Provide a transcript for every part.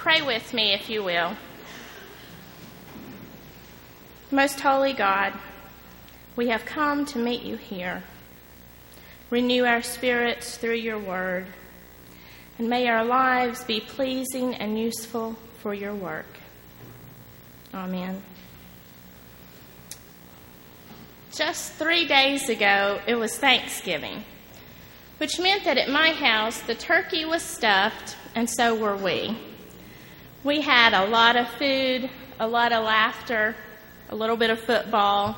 Pray with me, if you will. Most holy God, we have come to meet you here. Renew our spirits through your word, and may our lives be pleasing and useful for your work. Amen. Just three days ago, it was Thanksgiving, which meant that at my house the turkey was stuffed, and so were we. We had a lot of food, a lot of laughter, a little bit of football.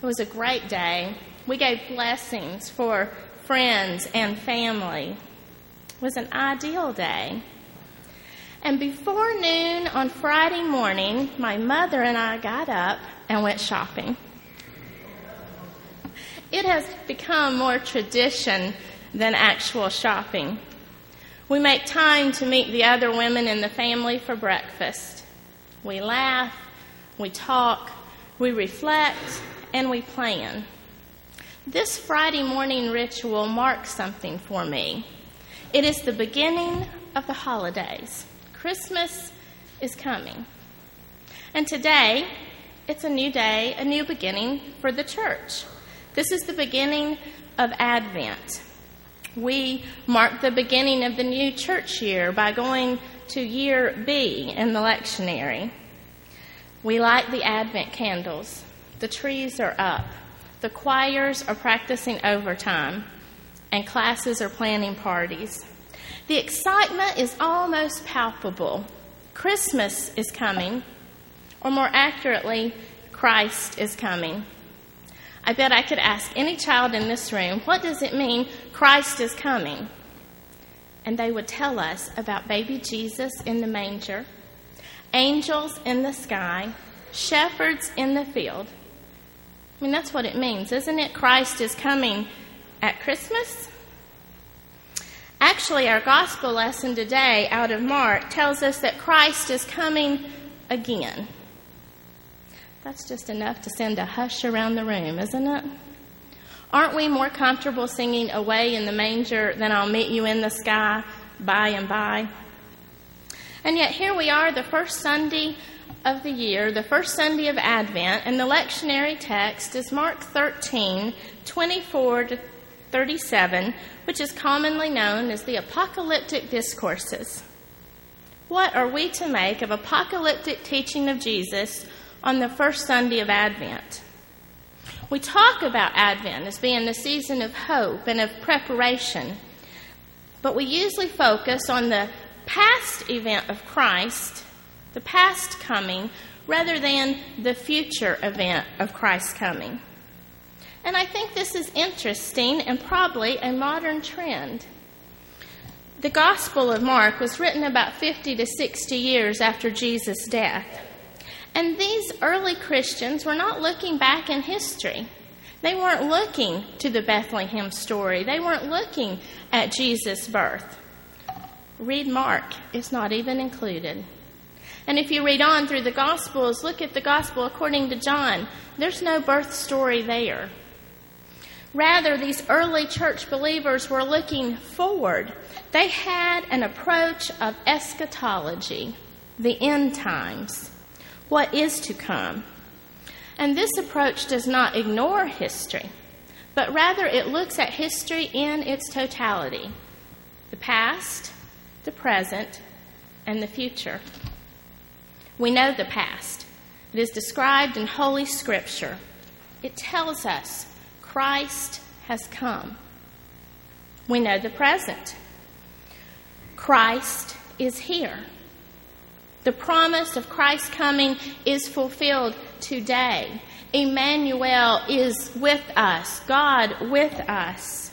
It was a great day. We gave blessings for friends and family. It was an ideal day. And before noon on Friday morning, my mother and I got up and went shopping. It has become more tradition than actual shopping. We make time to meet the other women in the family for breakfast. We laugh, we talk, we reflect, and we plan. This Friday morning ritual marks something for me. It is the beginning of the holidays. Christmas is coming. And today, it's a new day, a new beginning for the church. This is the beginning of Advent we mark the beginning of the new church year by going to year B in the lectionary. We light the Advent candles. The trees are up. The choirs are practicing overtime. And classes are planning parties. The excitement is almost palpable. Christmas is coming, or more accurately, Christ is coming. I bet I could ask any child in this room, what does it mean Christ is coming? And they would tell us about baby Jesus in the manger, angels in the sky, shepherds in the field. I mean, that's what it means, isn't it? Christ is coming at Christmas. Actually, our gospel lesson today out of Mark tells us that Christ is coming again. That's just enough to send a hush around the room, isn't it? Aren't we more comfortable singing Away in the Manger than I'll meet you in the sky by and by? And yet, here we are, the first Sunday of the year, the first Sunday of Advent, and the lectionary text is Mark 13, 24 to 37, which is commonly known as the apocalyptic discourses. What are we to make of apocalyptic teaching of Jesus on the first Sunday of Advent. We talk about Advent as being the season of hope and of preparation, but we usually focus on the past event of Christ, the past coming, rather than the future event of Christ's coming. And I think this is interesting and probably a modern trend. The Gospel of Mark was written about 50 to 60 years after Jesus' death. And these early Christians were not looking back in history. They weren't looking to the Bethlehem story. They weren't looking at Jesus' birth. Read Mark, it's not even included. And if you read on through the Gospels, look at the Gospel according to John. There's no birth story there. Rather, these early church believers were looking forward. They had an approach of eschatology, the end times what is to come. And this approach does not ignore history, but rather it looks at history in its totality the past, the present, and the future. We know the past. It is described in Holy Scripture. It tells us Christ has come. We know the present. Christ is here. The promise of Christ's coming is fulfilled today. Emmanuel is with us, God with us.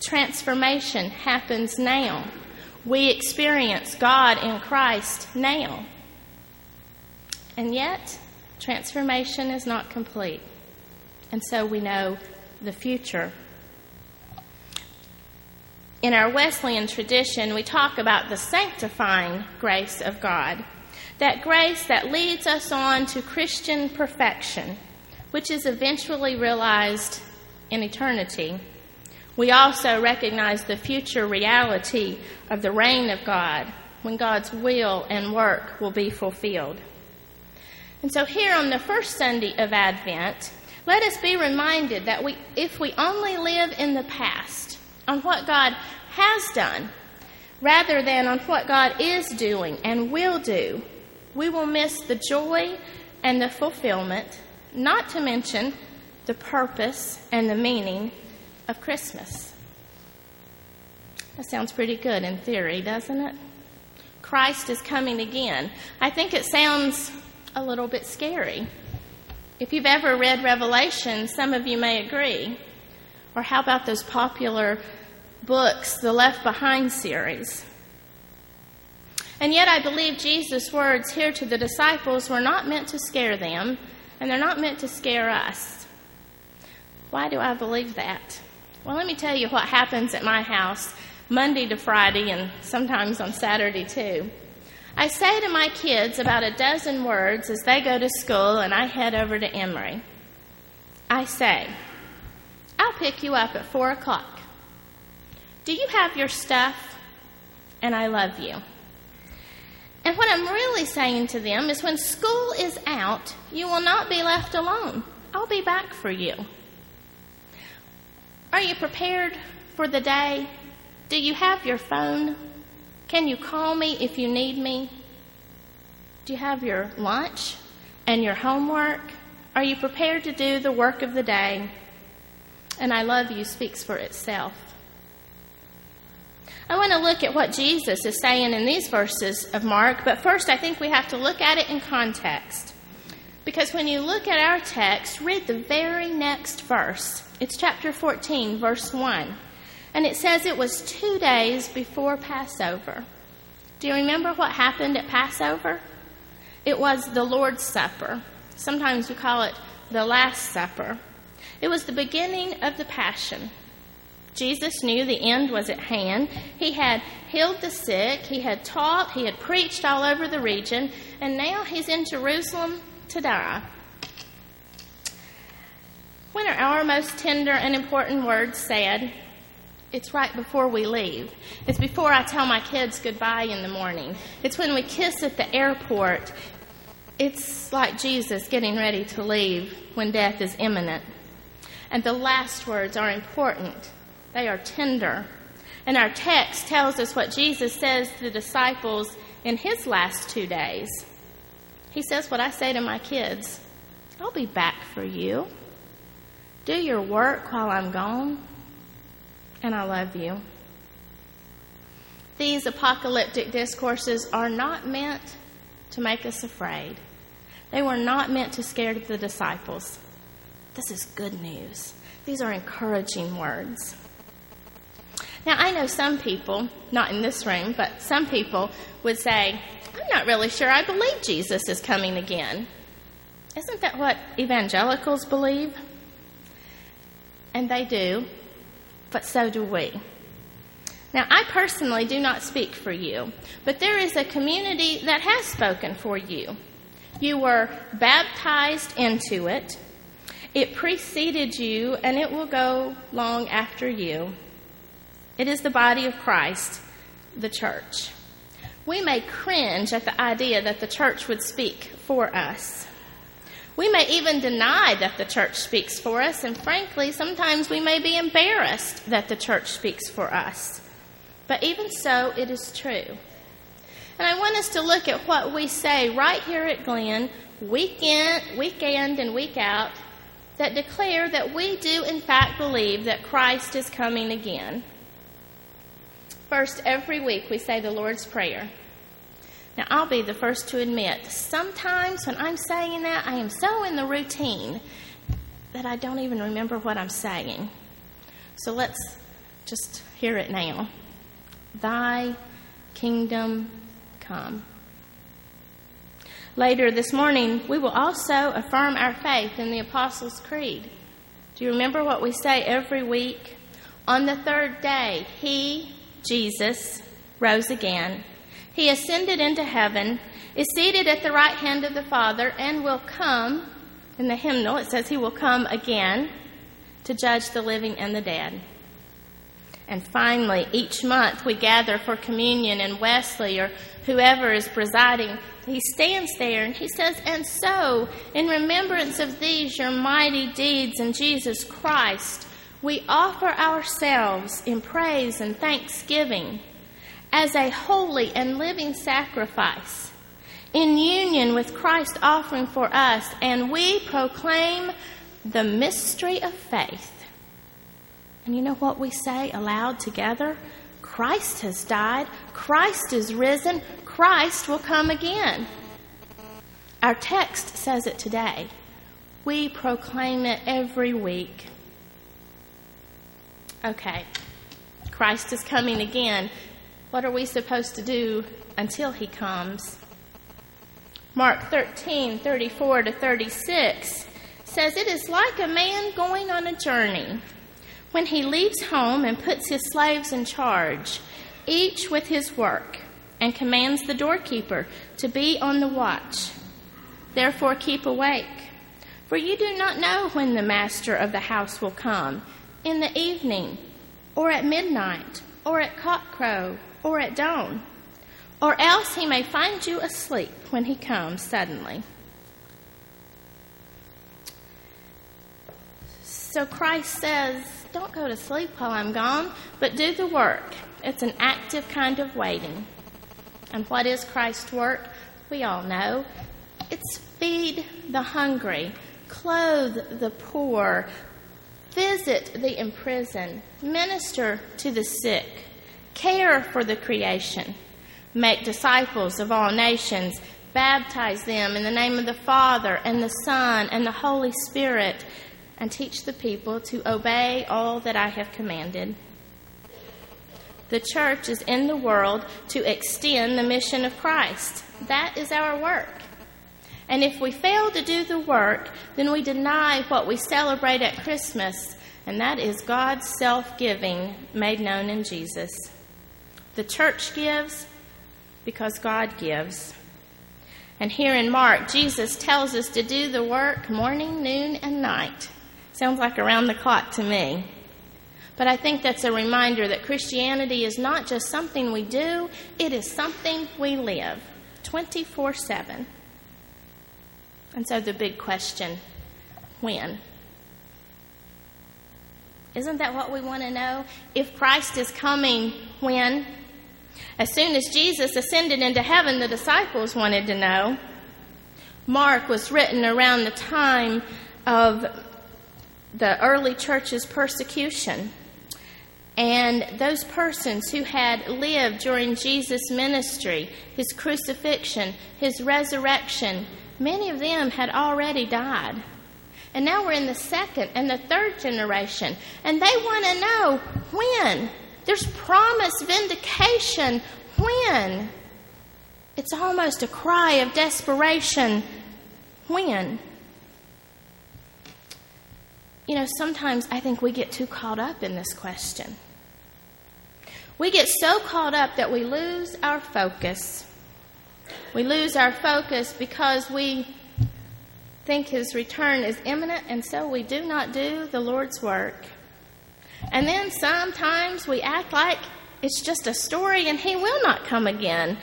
Transformation happens now. We experience God in Christ now. And yet, transformation is not complete. And so we know the future. In our Wesleyan tradition, we talk about the sanctifying grace of God, that grace that leads us on to Christian perfection, which is eventually realized in eternity. We also recognize the future reality of the reign of God when God's will and work will be fulfilled. And so, here on the first Sunday of Advent, let us be reminded that we, if we only live in the past, on what God has done, rather than on what God is doing and will do, we will miss the joy and the fulfillment, not to mention the purpose and the meaning of Christmas. That sounds pretty good in theory, doesn't it? Christ is coming again. I think it sounds a little bit scary. If you've ever read Revelation, some of you may agree. Or how about those popular books, the Left Behind series? And yet, I believe Jesus' words here to the disciples were not meant to scare them, and they're not meant to scare us. Why do I believe that? Well, let me tell you what happens at my house Monday to Friday, and sometimes on Saturday too. I say to my kids about a dozen words as they go to school and I head over to Emory. I say, I'll pick you up at 4 o'clock. Do you have your stuff? And I love you. And what I'm really saying to them is when school is out, you will not be left alone. I'll be back for you. Are you prepared for the day? Do you have your phone? Can you call me if you need me? Do you have your lunch and your homework? Are you prepared to do the work of the day? And I love you speaks for itself. I want to look at what Jesus is saying in these verses of Mark, but first I think we have to look at it in context. Because when you look at our text, read the very next verse. It's chapter 14, verse 1. And it says it was two days before Passover. Do you remember what happened at Passover? It was the Lord's Supper. Sometimes we call it the Last Supper. It was the beginning of the Passion. Jesus knew the end was at hand. He had healed the sick, he had taught, he had preached all over the region, and now he's in Jerusalem to die. When are our most tender and important words said? It's right before we leave. It's before I tell my kids goodbye in the morning. It's when we kiss at the airport. It's like Jesus getting ready to leave when death is imminent. And the last words are important, they are tender. And our text tells us what Jesus says to the disciples in his last two days. He says what I say to my kids I'll be back for you. Do your work while I'm gone and I love you. These apocalyptic discourses are not meant to make us afraid. They were not meant to scare the disciples. This is good news. These are encouraging words. Now, I know some people, not in this room, but some people would say, I'm not really sure I believe Jesus is coming again. Isn't that what evangelicals believe? And they do but so do we. Now, I personally do not speak for you, but there is a community that has spoken for you. You were baptized into it, it preceded you, and it will go long after you. It is the body of Christ, the church. We may cringe at the idea that the church would speak for us. We may even deny that the church speaks for us, and frankly, sometimes we may be embarrassed that the church speaks for us. But even so, it is true. And I want us to look at what we say right here at Glenn, week in, week and week out, that declare that we do in fact believe that Christ is coming again. First, every week we say the Lord's Prayer. Now, I'll be the first to admit, sometimes when I'm saying that, I am so in the routine that I don't even remember what I'm saying. So let's just hear it now. Thy kingdom come. Later this morning, we will also affirm our faith in the Apostles' Creed. Do you remember what we say every week? On the third day, He, Jesus, rose again he ascended into heaven, is seated at the right hand of the Father, and will come. In the hymnal, it says he will come again to judge the living and the dead. And finally, each month we gather for communion, and Wesley or whoever is presiding, he stands there and he says, And so, in remembrance of these your mighty deeds in Jesus Christ, we offer ourselves in praise and thanksgiving as a holy and living sacrifice in union with Christ offering for us, and we proclaim the mystery of faith. And you know what we say aloud together? Christ has died. Christ is risen. Christ will come again. Our text says it today. We proclaim it every week. Okay, Christ is coming again. What are we supposed to do until he comes? Mark 13, 34 to 36 says, It is like a man going on a journey when he leaves home and puts his slaves in charge, each with his work, and commands the doorkeeper to be on the watch. Therefore, keep awake, for you do not know when the master of the house will come in the evening, or at midnight, or at cockcrow, or at dawn, or else he may find you asleep when he comes suddenly. So Christ says, Don't go to sleep while I'm gone, but do the work. It's an active kind of waiting. And what is Christ's work? We all know. It's feed the hungry, clothe the poor, visit the imprisoned, minister to the sick, care for the creation, make disciples of all nations, baptize them in the name of the Father and the Son and the Holy Spirit and teach the people to obey all that I have commanded. The church is in the world to extend the mission of Christ. That is our work. And if we fail to do the work, then we deny what we celebrate at Christmas, and that is God's self giving made known in Jesus. The church gives because God gives. And here in Mark, Jesus tells us to do the work morning, noon, and night. Sounds like around the clock to me. But I think that's a reminder that Christianity is not just something we do, it is something we live 24 7. And so the big question when? Isn't that what we want to know? If Christ is coming, when? As soon as Jesus ascended into heaven, the disciples wanted to know. Mark was written around the time of the early church's persecution. And those persons who had lived during Jesus' ministry, his crucifixion, his resurrection, many of them had already died. And now we're in the second and the third generation, and they want to know when. There's promise, vindication. When? It's almost a cry of desperation. When? You know, sometimes I think we get too caught up in this question. We get so caught up that we lose our focus. We lose our focus because we think his return is imminent, and so we do not do the Lord's work. And then sometimes we act like it's just a story and he will not come again.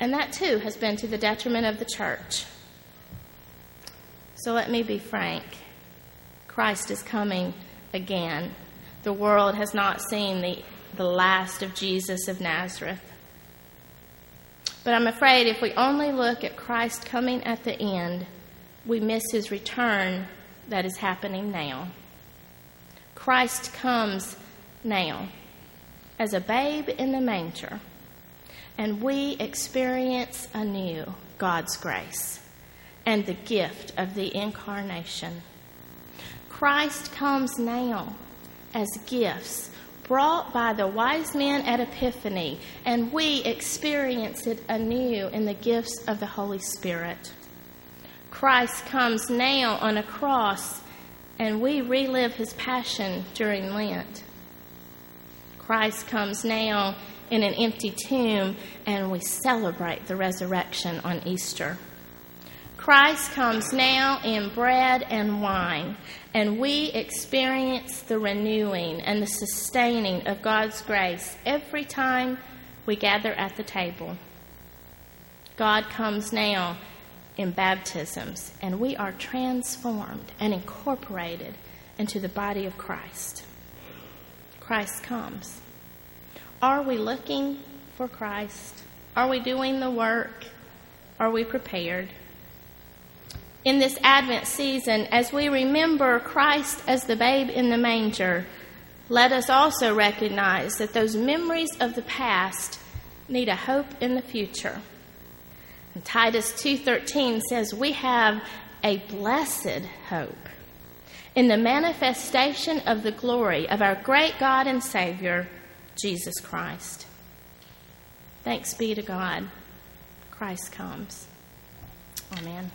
And that too has been to the detriment of the church. So let me be frank. Christ is coming again. The world has not seen the, the last of Jesus of Nazareth. But I'm afraid if we only look at Christ coming at the end, we miss his return that is happening now. Christ comes now as a babe in the manger, and we experience anew God's grace and the gift of the incarnation. Christ comes now as gifts brought by the wise men at Epiphany, and we experience it anew in the gifts of the Holy Spirit. Christ comes now on a cross, and we relive his passion during Lent. Christ comes now in an empty tomb, and we celebrate the resurrection on Easter. Christ comes now in bread and wine, and we experience the renewing and the sustaining of God's grace every time we gather at the table. God comes now in baptisms, and we are transformed and incorporated into the body of Christ. Christ comes. Are we looking for Christ? Are we doing the work? Are we prepared? In this Advent season, as we remember Christ as the babe in the manger, let us also recognize that those memories of the past need a hope in the future. And Titus 2:13 says we have a blessed hope in the manifestation of the glory of our great God and Savior, Jesus Christ. Thanks be to God. Christ comes. Amen.